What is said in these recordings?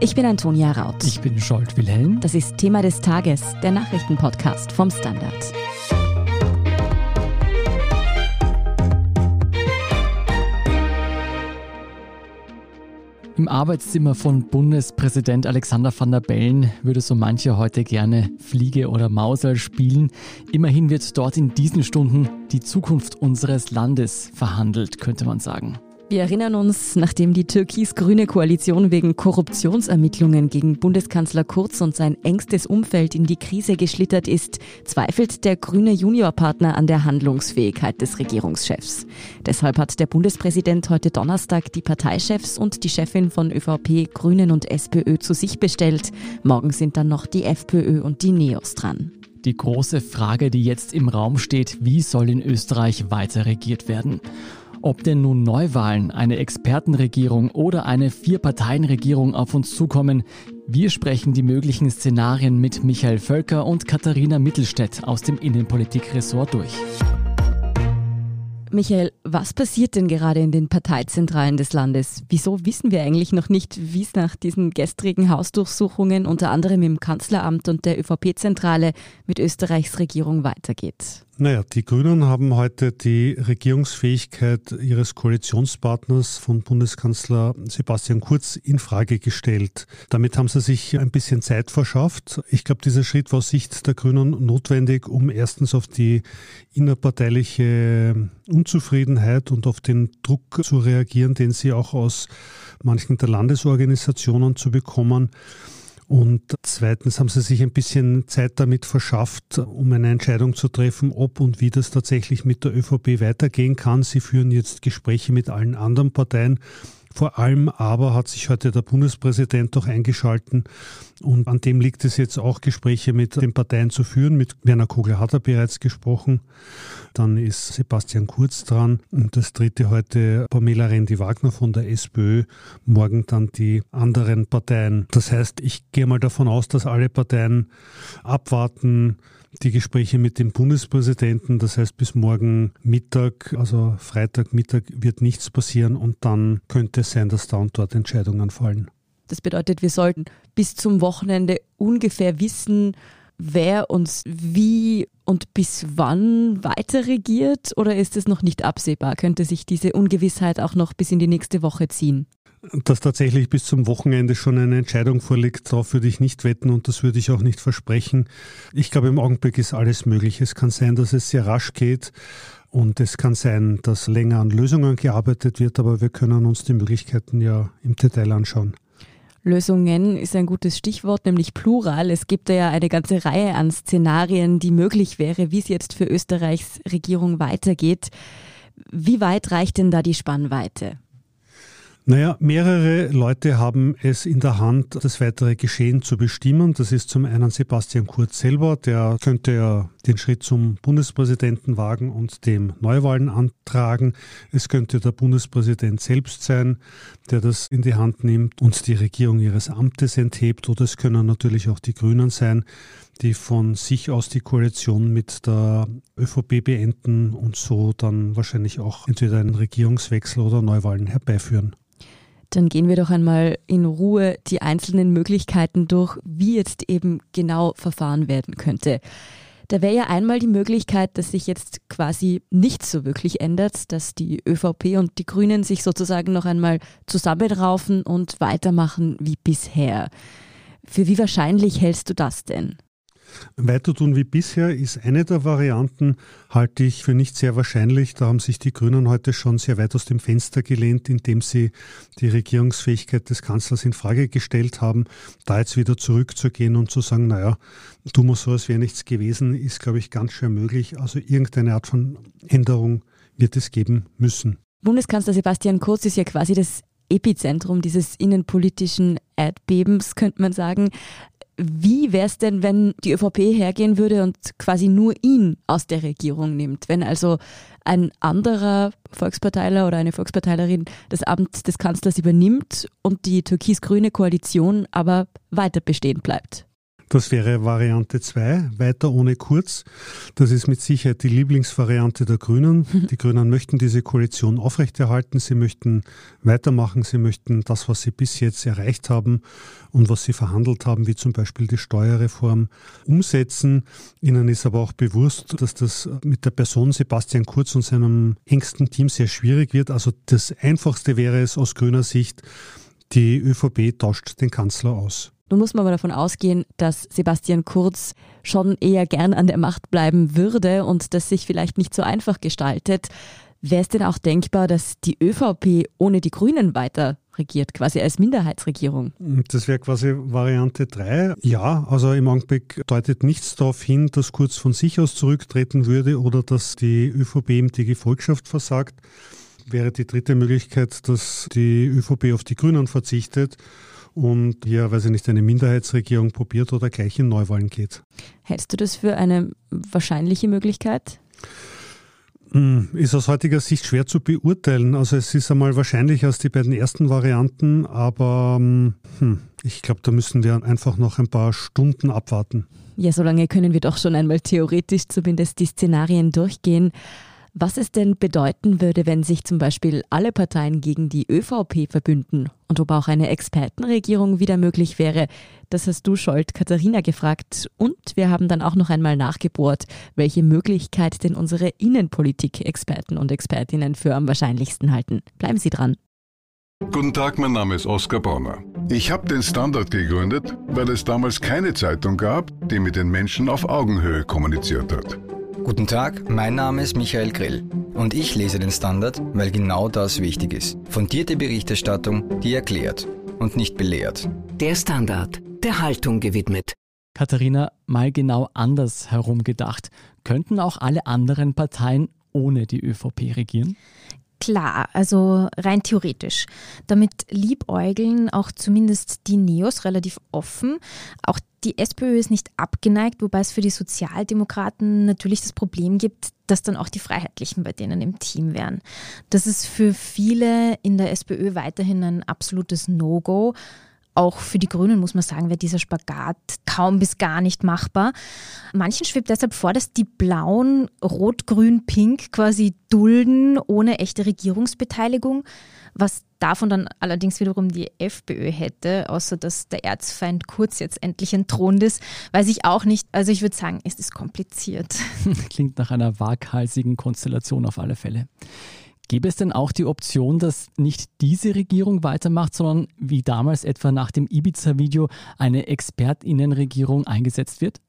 Ich bin Antonia Raut. Ich bin Scholt Wilhelm. Das ist Thema des Tages, der Nachrichtenpodcast vom Standard. Im Arbeitszimmer von Bundespräsident Alexander van der Bellen würde so mancher heute gerne Fliege oder Mauserl spielen. Immerhin wird dort in diesen Stunden die Zukunft unseres Landes verhandelt, könnte man sagen. Wir erinnern uns, nachdem die türkis-grüne Koalition wegen Korruptionsermittlungen gegen Bundeskanzler Kurz und sein engstes Umfeld in die Krise geschlittert ist, zweifelt der grüne Juniorpartner an der Handlungsfähigkeit des Regierungschefs. Deshalb hat der Bundespräsident heute Donnerstag die Parteichefs und die Chefin von ÖVP, Grünen und SPÖ zu sich bestellt. Morgen sind dann noch die FPÖ und die NEOS dran. Die große Frage, die jetzt im Raum steht, wie soll in Österreich weiter regiert werden? Ob denn nun Neuwahlen, eine Expertenregierung oder eine Vier-Parteien-Regierung auf uns zukommen, wir sprechen die möglichen Szenarien mit Michael Völker und Katharina Mittelstädt aus dem Innenpolitikressort durch. Michael, was passiert denn gerade in den Parteizentralen des Landes? Wieso wissen wir eigentlich noch nicht, wie es nach diesen gestrigen Hausdurchsuchungen unter anderem im Kanzleramt und der ÖVP-Zentrale mit Österreichs Regierung weitergeht? Naja, die Grünen haben heute die Regierungsfähigkeit ihres Koalitionspartners von Bundeskanzler Sebastian Kurz in Frage gestellt. Damit haben sie sich ein bisschen Zeit verschafft. Ich glaube, dieser Schritt war aus Sicht der Grünen notwendig, um erstens auf die innerparteiliche Unzufriedenheit und auf den Druck zu reagieren, den sie auch aus manchen der Landesorganisationen zu bekommen. Und zweitens haben sie sich ein bisschen Zeit damit verschafft, um eine Entscheidung zu treffen, ob und wie das tatsächlich mit der ÖVP weitergehen kann. Sie führen jetzt Gespräche mit allen anderen Parteien vor allem aber hat sich heute der Bundespräsident doch eingeschalten und an dem liegt es jetzt auch, Gespräche mit den Parteien zu führen. Mit Werner Kogler hat er bereits gesprochen. Dann ist Sebastian Kurz dran und das dritte heute Pamela Rendi-Wagner von der SPÖ, morgen dann die anderen Parteien. Das heißt, ich gehe mal davon aus, dass alle Parteien abwarten, die Gespräche mit dem Bundespräsidenten. Das heißt, bis morgen Mittag, also Freitagmittag, wird nichts passieren und dann könnte es sein, dass da und dort Entscheidungen fallen. Das bedeutet, wir sollten bis zum Wochenende ungefähr wissen, wer uns wie und bis wann weiter regiert oder ist es noch nicht absehbar? Könnte sich diese Ungewissheit auch noch bis in die nächste Woche ziehen? Dass tatsächlich bis zum Wochenende schon eine Entscheidung vorliegt, darauf würde ich nicht wetten und das würde ich auch nicht versprechen. Ich glaube, im Augenblick ist alles möglich. Es kann sein, dass es sehr rasch geht und es kann sein, dass länger an Lösungen gearbeitet wird, aber wir können uns die Möglichkeiten ja im Detail anschauen. Lösungen ist ein gutes Stichwort, nämlich plural. Es gibt ja eine ganze Reihe an Szenarien, die möglich wäre, wie es jetzt für Österreichs Regierung weitergeht. Wie weit reicht denn da die Spannweite? Naja, mehrere Leute haben es in der Hand, das weitere Geschehen zu bestimmen. Das ist zum einen Sebastian Kurz selber, der könnte ja den Schritt zum Bundespräsidenten wagen und dem Neuwahlen antragen. Es könnte der Bundespräsident selbst sein, der das in die Hand nimmt und die Regierung ihres Amtes enthebt. Oder es können natürlich auch die Grünen sein, die von sich aus die Koalition mit der ÖVP beenden und so dann wahrscheinlich auch entweder einen Regierungswechsel oder Neuwahlen herbeiführen. Dann gehen wir doch einmal in Ruhe die einzelnen Möglichkeiten durch, wie jetzt eben genau verfahren werden könnte. Da wäre ja einmal die Möglichkeit, dass sich jetzt quasi nichts so wirklich ändert, dass die ÖVP und die Grünen sich sozusagen noch einmal zusammenraufen und weitermachen wie bisher. Für wie wahrscheinlich hältst du das denn? Weiter tun wie bisher ist eine der Varianten, halte ich für nicht sehr wahrscheinlich. Da haben sich die Grünen heute schon sehr weit aus dem Fenster gelehnt, indem sie die Regierungsfähigkeit des Kanzlers in Frage gestellt haben. Da jetzt wieder zurückzugehen und zu sagen, naja, tun wir so, als wäre nichts gewesen, ist, glaube ich, ganz schwer möglich. Also irgendeine Art von Änderung wird es geben müssen. Bundeskanzler Sebastian Kurz ist ja quasi das Epizentrum dieses innenpolitischen Erdbebens, könnte man sagen. Wie wäre es denn, wenn die ÖVP hergehen würde und quasi nur ihn aus der Regierung nimmt? Wenn also ein anderer Volksparteiler oder eine Volksparteilerin das Amt des Kanzlers übernimmt und die türkis-grüne Koalition aber weiter bestehen bleibt? Das wäre Variante 2, weiter ohne Kurz. Das ist mit Sicherheit die Lieblingsvariante der Grünen. Die Grünen möchten diese Koalition aufrechterhalten. Sie möchten weitermachen. Sie möchten das, was sie bis jetzt erreicht haben und was sie verhandelt haben, wie zum Beispiel die Steuerreform, umsetzen. Ihnen ist aber auch bewusst, dass das mit der Person Sebastian Kurz und seinem engsten Team sehr schwierig wird. Also das Einfachste wäre es aus grüner Sicht, die ÖVP tauscht den Kanzler aus. Nun muss man aber davon ausgehen, dass Sebastian Kurz schon eher gern an der Macht bleiben würde und das sich vielleicht nicht so einfach gestaltet. Wäre es denn auch denkbar, dass die ÖVP ohne die Grünen weiter regiert, quasi als Minderheitsregierung? Das wäre quasi Variante 3. Ja, also im Augenblick deutet nichts darauf hin, dass Kurz von sich aus zurücktreten würde oder dass die ÖVP ihm die Gefolgschaft versagt. Wäre die dritte Möglichkeit, dass die ÖVP auf die Grünen verzichtet und hier, weiß ich nicht, eine Minderheitsregierung probiert oder gleich in Neuwahlen geht. Hältst du das für eine wahrscheinliche Möglichkeit? Hm, ist aus heutiger Sicht schwer zu beurteilen. Also es ist einmal wahrscheinlicher als die beiden ersten Varianten, aber hm, hm ich glaube, da müssen wir einfach noch ein paar Stunden abwarten. Ja, solange können wir doch schon einmal theoretisch zumindest die Szenarien durchgehen. Was es denn bedeuten würde, wenn sich zum Beispiel alle Parteien gegen die ÖVP verbünden und ob auch eine Expertenregierung wieder möglich wäre, das hast du, Scholt, Katharina gefragt. Und wir haben dann auch noch einmal nachgebohrt, welche Möglichkeit denn unsere Innenpolitik-Experten und Expertinnen für am wahrscheinlichsten halten. Bleiben Sie dran. Guten Tag, mein Name ist Oskar Bonner. Ich habe den Standard gegründet, weil es damals keine Zeitung gab, die mit den Menschen auf Augenhöhe kommuniziert hat. Guten Tag, mein Name ist Michael Grill und ich lese den Standard, weil genau das wichtig ist. Fundierte Berichterstattung, die erklärt und nicht belehrt. Der Standard, der Haltung gewidmet. Katharina, mal genau anders herumgedacht. Könnten auch alle anderen Parteien ohne die ÖVP regieren? Klar, also rein theoretisch. Damit liebäugeln auch zumindest die Neos relativ offen. Auch die SPÖ ist nicht abgeneigt, wobei es für die Sozialdemokraten natürlich das Problem gibt, dass dann auch die Freiheitlichen bei denen im Team wären. Das ist für viele in der SPÖ weiterhin ein absolutes No-Go. Auch für die Grünen muss man sagen, wäre dieser Spagat kaum bis gar nicht machbar. Manchen schwebt deshalb vor, dass die Blauen Rot, Grün, Pink quasi dulden ohne echte Regierungsbeteiligung. Was davon dann allerdings wiederum die FPÖ hätte, außer dass der Erzfeind Kurz jetzt endlich entthront ist, weiß ich auch nicht. Also ich würde sagen, es ist kompliziert. Klingt nach einer waghalsigen Konstellation auf alle Fälle. Gäbe es denn auch die Option, dass nicht diese Regierung weitermacht, sondern wie damals etwa nach dem Ibiza-Video eine Expertinnenregierung eingesetzt wird?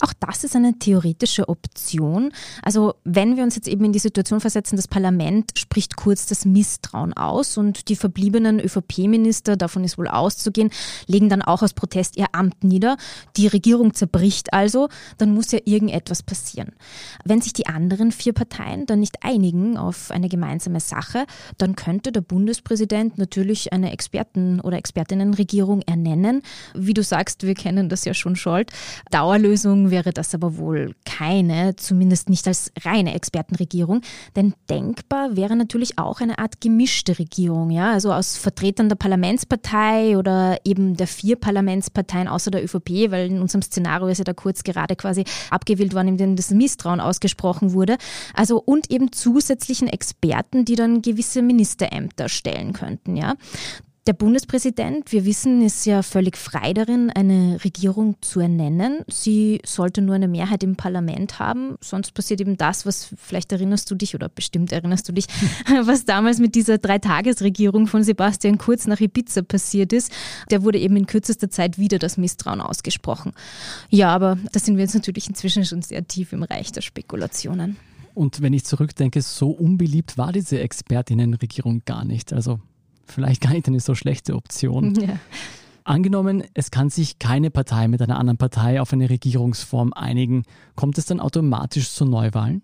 Auch das ist eine theoretische Option. Also wenn wir uns jetzt eben in die Situation versetzen, das Parlament spricht kurz das Misstrauen aus und die verbliebenen ÖVP-Minister, davon ist wohl auszugehen, legen dann auch aus Protest ihr Amt nieder. Die Regierung zerbricht also, dann muss ja irgendetwas passieren. Wenn sich die anderen vier Parteien dann nicht einigen auf eine gemeinsame gemeinsame Sache, dann könnte der Bundespräsident natürlich eine Experten- oder Expertinnenregierung ernennen. Wie du sagst, wir kennen das ja schon Scholt. Dauerlösung wäre das aber wohl keine, zumindest nicht als reine Expertenregierung. Denn denkbar wäre natürlich auch eine Art gemischte Regierung, ja, also aus Vertretern der Parlamentspartei oder eben der vier Parlamentsparteien außer der ÖVP, weil in unserem Szenario ist ja da kurz gerade quasi abgewählt worden, in dem das Misstrauen ausgesprochen wurde. Also und eben zusätzlichen Experten Kandidaten, die dann gewisse Ministerämter stellen könnten. Ja? Der Bundespräsident, wir wissen, ist ja völlig frei darin, eine Regierung zu ernennen. Sie sollte nur eine Mehrheit im Parlament haben. Sonst passiert eben das, was vielleicht erinnerst du dich oder bestimmt erinnerst du dich, was damals mit dieser Dreitagesregierung von Sebastian Kurz nach Ibiza passiert ist. Der wurde eben in kürzester Zeit wieder das Misstrauen ausgesprochen. Ja, aber da sind wir jetzt natürlich inzwischen schon sehr tief im Reich der Spekulationen. Und wenn ich zurückdenke, so unbeliebt war diese Expertinnenregierung gar nicht. Also vielleicht gar nicht eine so schlechte Option. Ja. Angenommen, es kann sich keine Partei mit einer anderen Partei auf eine Regierungsform einigen, kommt es dann automatisch zu Neuwahlen?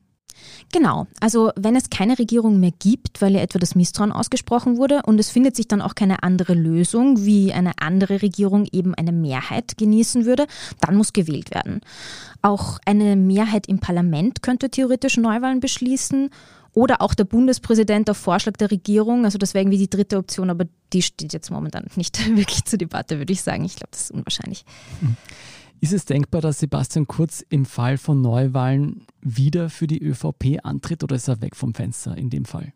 Genau, also wenn es keine Regierung mehr gibt, weil ja etwa das Misstrauen ausgesprochen wurde und es findet sich dann auch keine andere Lösung, wie eine andere Regierung eben eine Mehrheit genießen würde, dann muss gewählt werden. Auch eine Mehrheit im Parlament könnte theoretisch Neuwahlen beschließen oder auch der Bundespräsident auf Vorschlag der Regierung. Also das wäre irgendwie die dritte Option, aber die steht jetzt momentan nicht wirklich zur Debatte, würde ich sagen. Ich glaube, das ist unwahrscheinlich. Mhm. Ist es denkbar, dass Sebastian Kurz im Fall von Neuwahlen wieder für die ÖVP antritt oder ist er weg vom Fenster in dem Fall?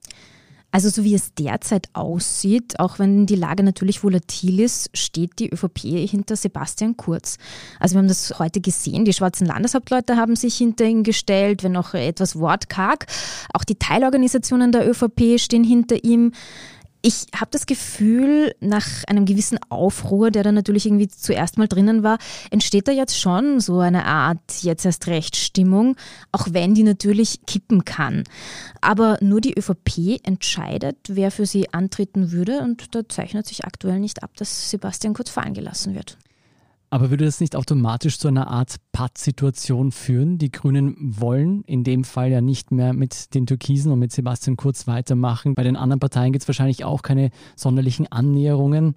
Also so wie es derzeit aussieht, auch wenn die Lage natürlich volatil ist, steht die ÖVP hinter Sebastian Kurz. Also wir haben das heute gesehen, die schwarzen Landeshauptleute haben sich hinter ihn gestellt, wenn auch etwas wortkarg. Auch die Teilorganisationen der ÖVP stehen hinter ihm. Ich habe das Gefühl, nach einem gewissen Aufruhr, der da natürlich irgendwie zuerst mal drinnen war, entsteht da jetzt schon so eine Art jetzt erst recht Stimmung, auch wenn die natürlich kippen kann. Aber nur die ÖVP entscheidet, wer für sie antreten würde und da zeichnet sich aktuell nicht ab, dass Sebastian Kurz fallen gelassen wird. Aber würde das nicht automatisch zu einer Art Patt-Situation führen? Die Grünen wollen in dem Fall ja nicht mehr mit den Türkisen und mit Sebastian Kurz weitermachen. Bei den anderen Parteien gibt es wahrscheinlich auch keine sonderlichen Annäherungen.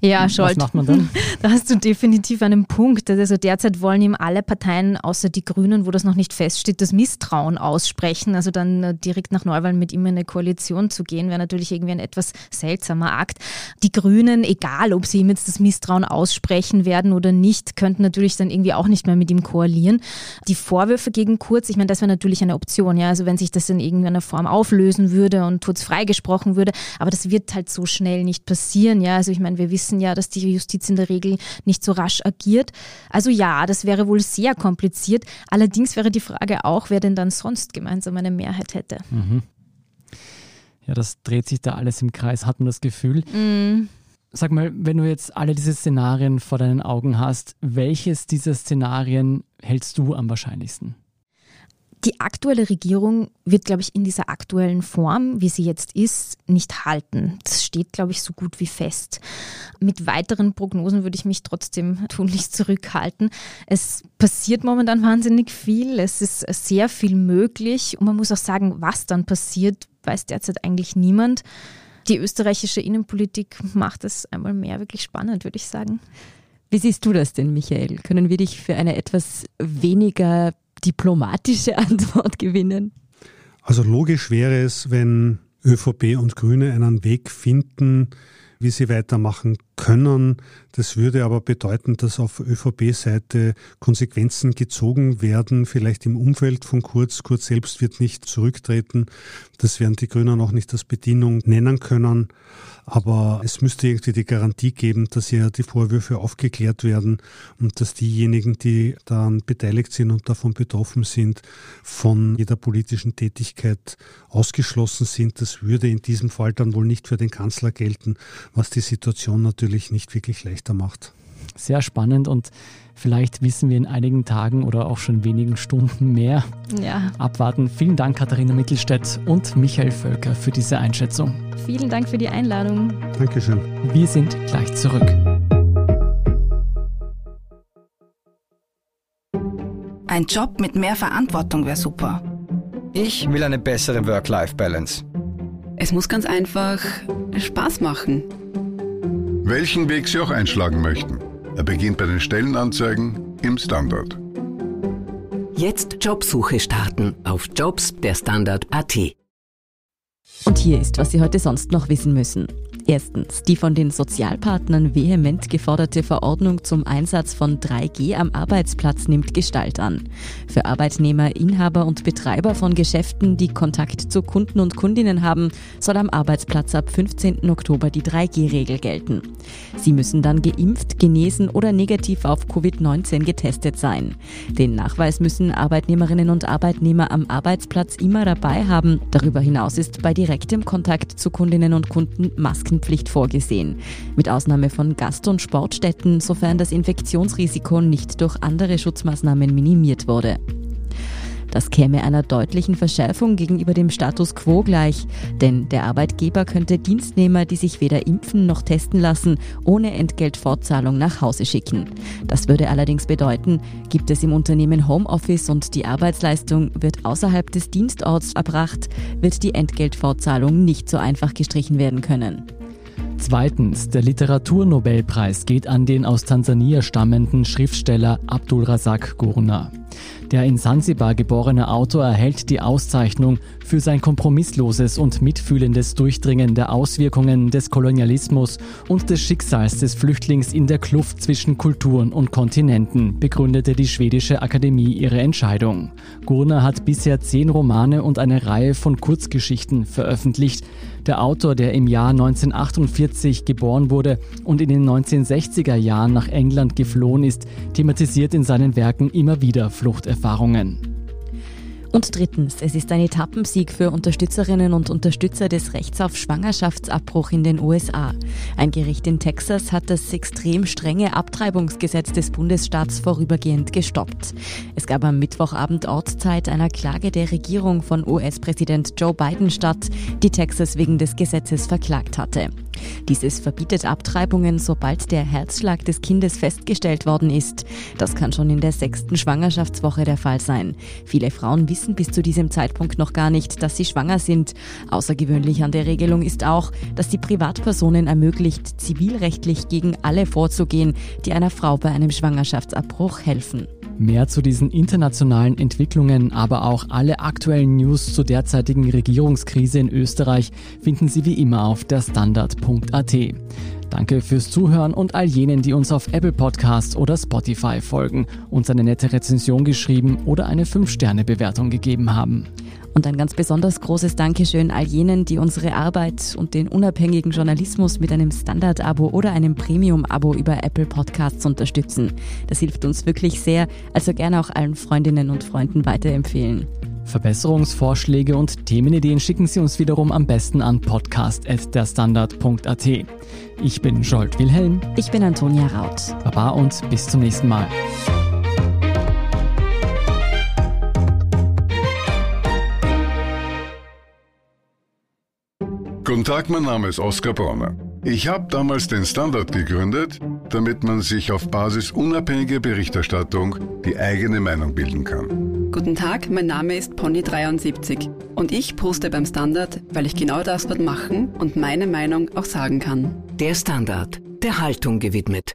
Ja, Scholt. Was macht man dann? Da hast du definitiv einen Punkt. Also derzeit wollen ihm alle Parteien, außer die Grünen, wo das noch nicht feststeht, das Misstrauen aussprechen. Also dann äh, direkt nach Neuwahlen mit ihm in eine Koalition zu gehen, wäre natürlich irgendwie ein etwas seltsamer Akt. Die Grünen, egal ob sie ihm jetzt das Misstrauen aussprechen werden oder nicht, könnten natürlich dann irgendwie auch nicht mehr mit ihm koalieren. Die Vorwürfe gegen Kurz, ich meine, das wäre natürlich eine Option, ja. Also wenn sich das in irgendeiner Form auflösen würde und Kurz freigesprochen würde, aber das wird halt so schnell nicht passieren, ja. Also ich meine, wir wissen ja, dass die Justiz in der Regel nicht so rasch agiert. Also ja, das wäre wohl sehr kompliziert. Allerdings wäre die Frage auch, wer denn dann sonst gemeinsam eine Mehrheit hätte. Mhm. Ja, das dreht sich da alles im Kreis, hat man das Gefühl. Mhm. Sag mal, wenn du jetzt alle diese Szenarien vor deinen Augen hast, welches dieser Szenarien hältst du am wahrscheinlichsten? Die aktuelle Regierung wird, glaube ich, in dieser aktuellen Form, wie sie jetzt ist, nicht halten. Das steht, glaube ich, so gut wie fest. Mit weiteren Prognosen würde ich mich trotzdem tunlichst zurückhalten. Es passiert momentan wahnsinnig viel. Es ist sehr viel möglich. Und man muss auch sagen, was dann passiert, weiß derzeit eigentlich niemand. Die österreichische Innenpolitik macht es einmal mehr wirklich spannend, würde ich sagen. Wie siehst du das denn, Michael? Können wir dich für eine etwas weniger diplomatische Antwort gewinnen? Also logisch wäre es, wenn ÖVP und Grüne einen Weg finden, wie sie weitermachen können. Das würde aber bedeuten, dass auf ÖVP-Seite Konsequenzen gezogen werden, vielleicht im Umfeld von Kurz. Kurz selbst wird nicht zurücktreten. Das werden die Grünen auch nicht als Bedingung nennen können. Aber es müsste irgendwie die Garantie geben, dass ja die Vorwürfe aufgeklärt werden und dass diejenigen, die daran beteiligt sind und davon betroffen sind, von jeder politischen Tätigkeit ausgeschlossen sind. Das würde in diesem Fall dann wohl nicht für den Kanzler gelten, was die Situation natürlich nicht wirklich leichter macht. Sehr spannend und vielleicht wissen wir in einigen Tagen oder auch schon wenigen Stunden mehr. Ja. Abwarten. Vielen Dank, Katharina Mittelstädt und Michael Völker für diese Einschätzung. Vielen Dank für die Einladung. Dankeschön. Wir sind gleich zurück. Ein Job mit mehr Verantwortung wäre super. Ich will eine bessere Work-Life-Balance. Es muss ganz einfach Spaß machen. Welchen Weg Sie auch einschlagen möchten. Er beginnt bei den Stellenanzeigen im Standard. Jetzt Jobsuche starten auf Jobs der Standard.at. Und hier ist, was Sie heute sonst noch wissen müssen. Erstens, die von den Sozialpartnern vehement geforderte Verordnung zum Einsatz von 3G am Arbeitsplatz nimmt Gestalt an. Für Arbeitnehmer, Inhaber und Betreiber von Geschäften, die Kontakt zu Kunden und Kundinnen haben, soll am Arbeitsplatz ab 15. Oktober die 3G-Regel gelten. Sie müssen dann geimpft, genesen oder negativ auf Covid-19 getestet sein. Den Nachweis müssen Arbeitnehmerinnen und Arbeitnehmer am Arbeitsplatz immer dabei haben. Darüber hinaus ist bei direktem Kontakt zu Kundinnen und Kunden Masken Maskenpflicht vorgesehen. Mit Ausnahme von Gast- und Sportstätten, sofern das Infektionsrisiko nicht durch andere Schutzmaßnahmen minimiert wurde. Das käme einer deutlichen Verschärfung gegenüber dem Status quo gleich, denn der Arbeitgeber könnte Dienstnehmer, die sich weder impfen noch testen lassen, ohne Entgeltfortzahlung nach Hause schicken. Das würde allerdings bedeuten, gibt es im Unternehmen Homeoffice und die Arbeitsleistung wird außerhalb des Dienstorts erbracht, wird die Entgeltfortzahlung nicht so einfach gestrichen werden können. Zweitens, der Literaturnobelpreis geht an den aus Tansania stammenden Schriftsteller Abdul Razak Gurna. Der in Sansibar geborene Autor erhält die Auszeichnung für sein kompromissloses und mitfühlendes Durchdringen der Auswirkungen des Kolonialismus und des Schicksals des Flüchtlings in der Kluft zwischen Kulturen und Kontinenten, begründete die Schwedische Akademie ihre Entscheidung. Gurner hat bisher zehn Romane und eine Reihe von Kurzgeschichten veröffentlicht. Der Autor, der im Jahr 1948 geboren wurde und in den 1960er Jahren nach England geflohen ist, thematisiert in seinen Werken immer wieder Fluchterfahrungen. Und drittens, es ist ein Etappensieg für Unterstützerinnen und Unterstützer des Rechts auf Schwangerschaftsabbruch in den USA. Ein Gericht in Texas hat das extrem strenge Abtreibungsgesetz des Bundesstaats vorübergehend gestoppt. Es gab am Mittwochabend Ortszeit einer Klage der Regierung von US-Präsident Joe Biden statt, die Texas wegen des Gesetzes verklagt hatte. Dieses verbietet Abtreibungen, sobald der Herzschlag des Kindes festgestellt worden ist. Das kann schon in der sechsten Schwangerschaftswoche der Fall sein. Viele Frauen wissen bis zu diesem Zeitpunkt noch gar nicht, dass sie schwanger sind. Außergewöhnlich an der Regelung ist auch, dass die Privatpersonen ermöglicht, zivilrechtlich gegen alle vorzugehen, die einer Frau bei einem Schwangerschaftsabbruch helfen. Mehr zu diesen internationalen Entwicklungen, aber auch alle aktuellen News zur derzeitigen Regierungskrise in Österreich finden Sie wie immer auf der Standard.at. Danke fürs Zuhören und all jenen, die uns auf Apple Podcasts oder Spotify folgen, uns eine nette Rezension geschrieben oder eine 5-Sterne-Bewertung gegeben haben. Und ein ganz besonders großes Dankeschön all jenen, die unsere Arbeit und den unabhängigen Journalismus mit einem Standard-Abo oder einem Premium-Abo über Apple Podcasts unterstützen. Das hilft uns wirklich sehr, also gerne auch allen Freundinnen und Freunden weiterempfehlen. Verbesserungsvorschläge und Themenideen schicken Sie uns wiederum am besten an podcast.derstandard.at. Ich bin Jolt Wilhelm. Ich bin Antonia Raut. Baba und bis zum nächsten Mal. Guten Tag, mein Name ist Oskar Bronner. Ich habe damals den Standard gegründet, damit man sich auf Basis unabhängiger Berichterstattung die eigene Meinung bilden kann. Guten Tag, mein Name ist Pony73 und ich poste beim Standard, weil ich genau das dort machen und meine Meinung auch sagen kann. Der Standard, der Haltung gewidmet.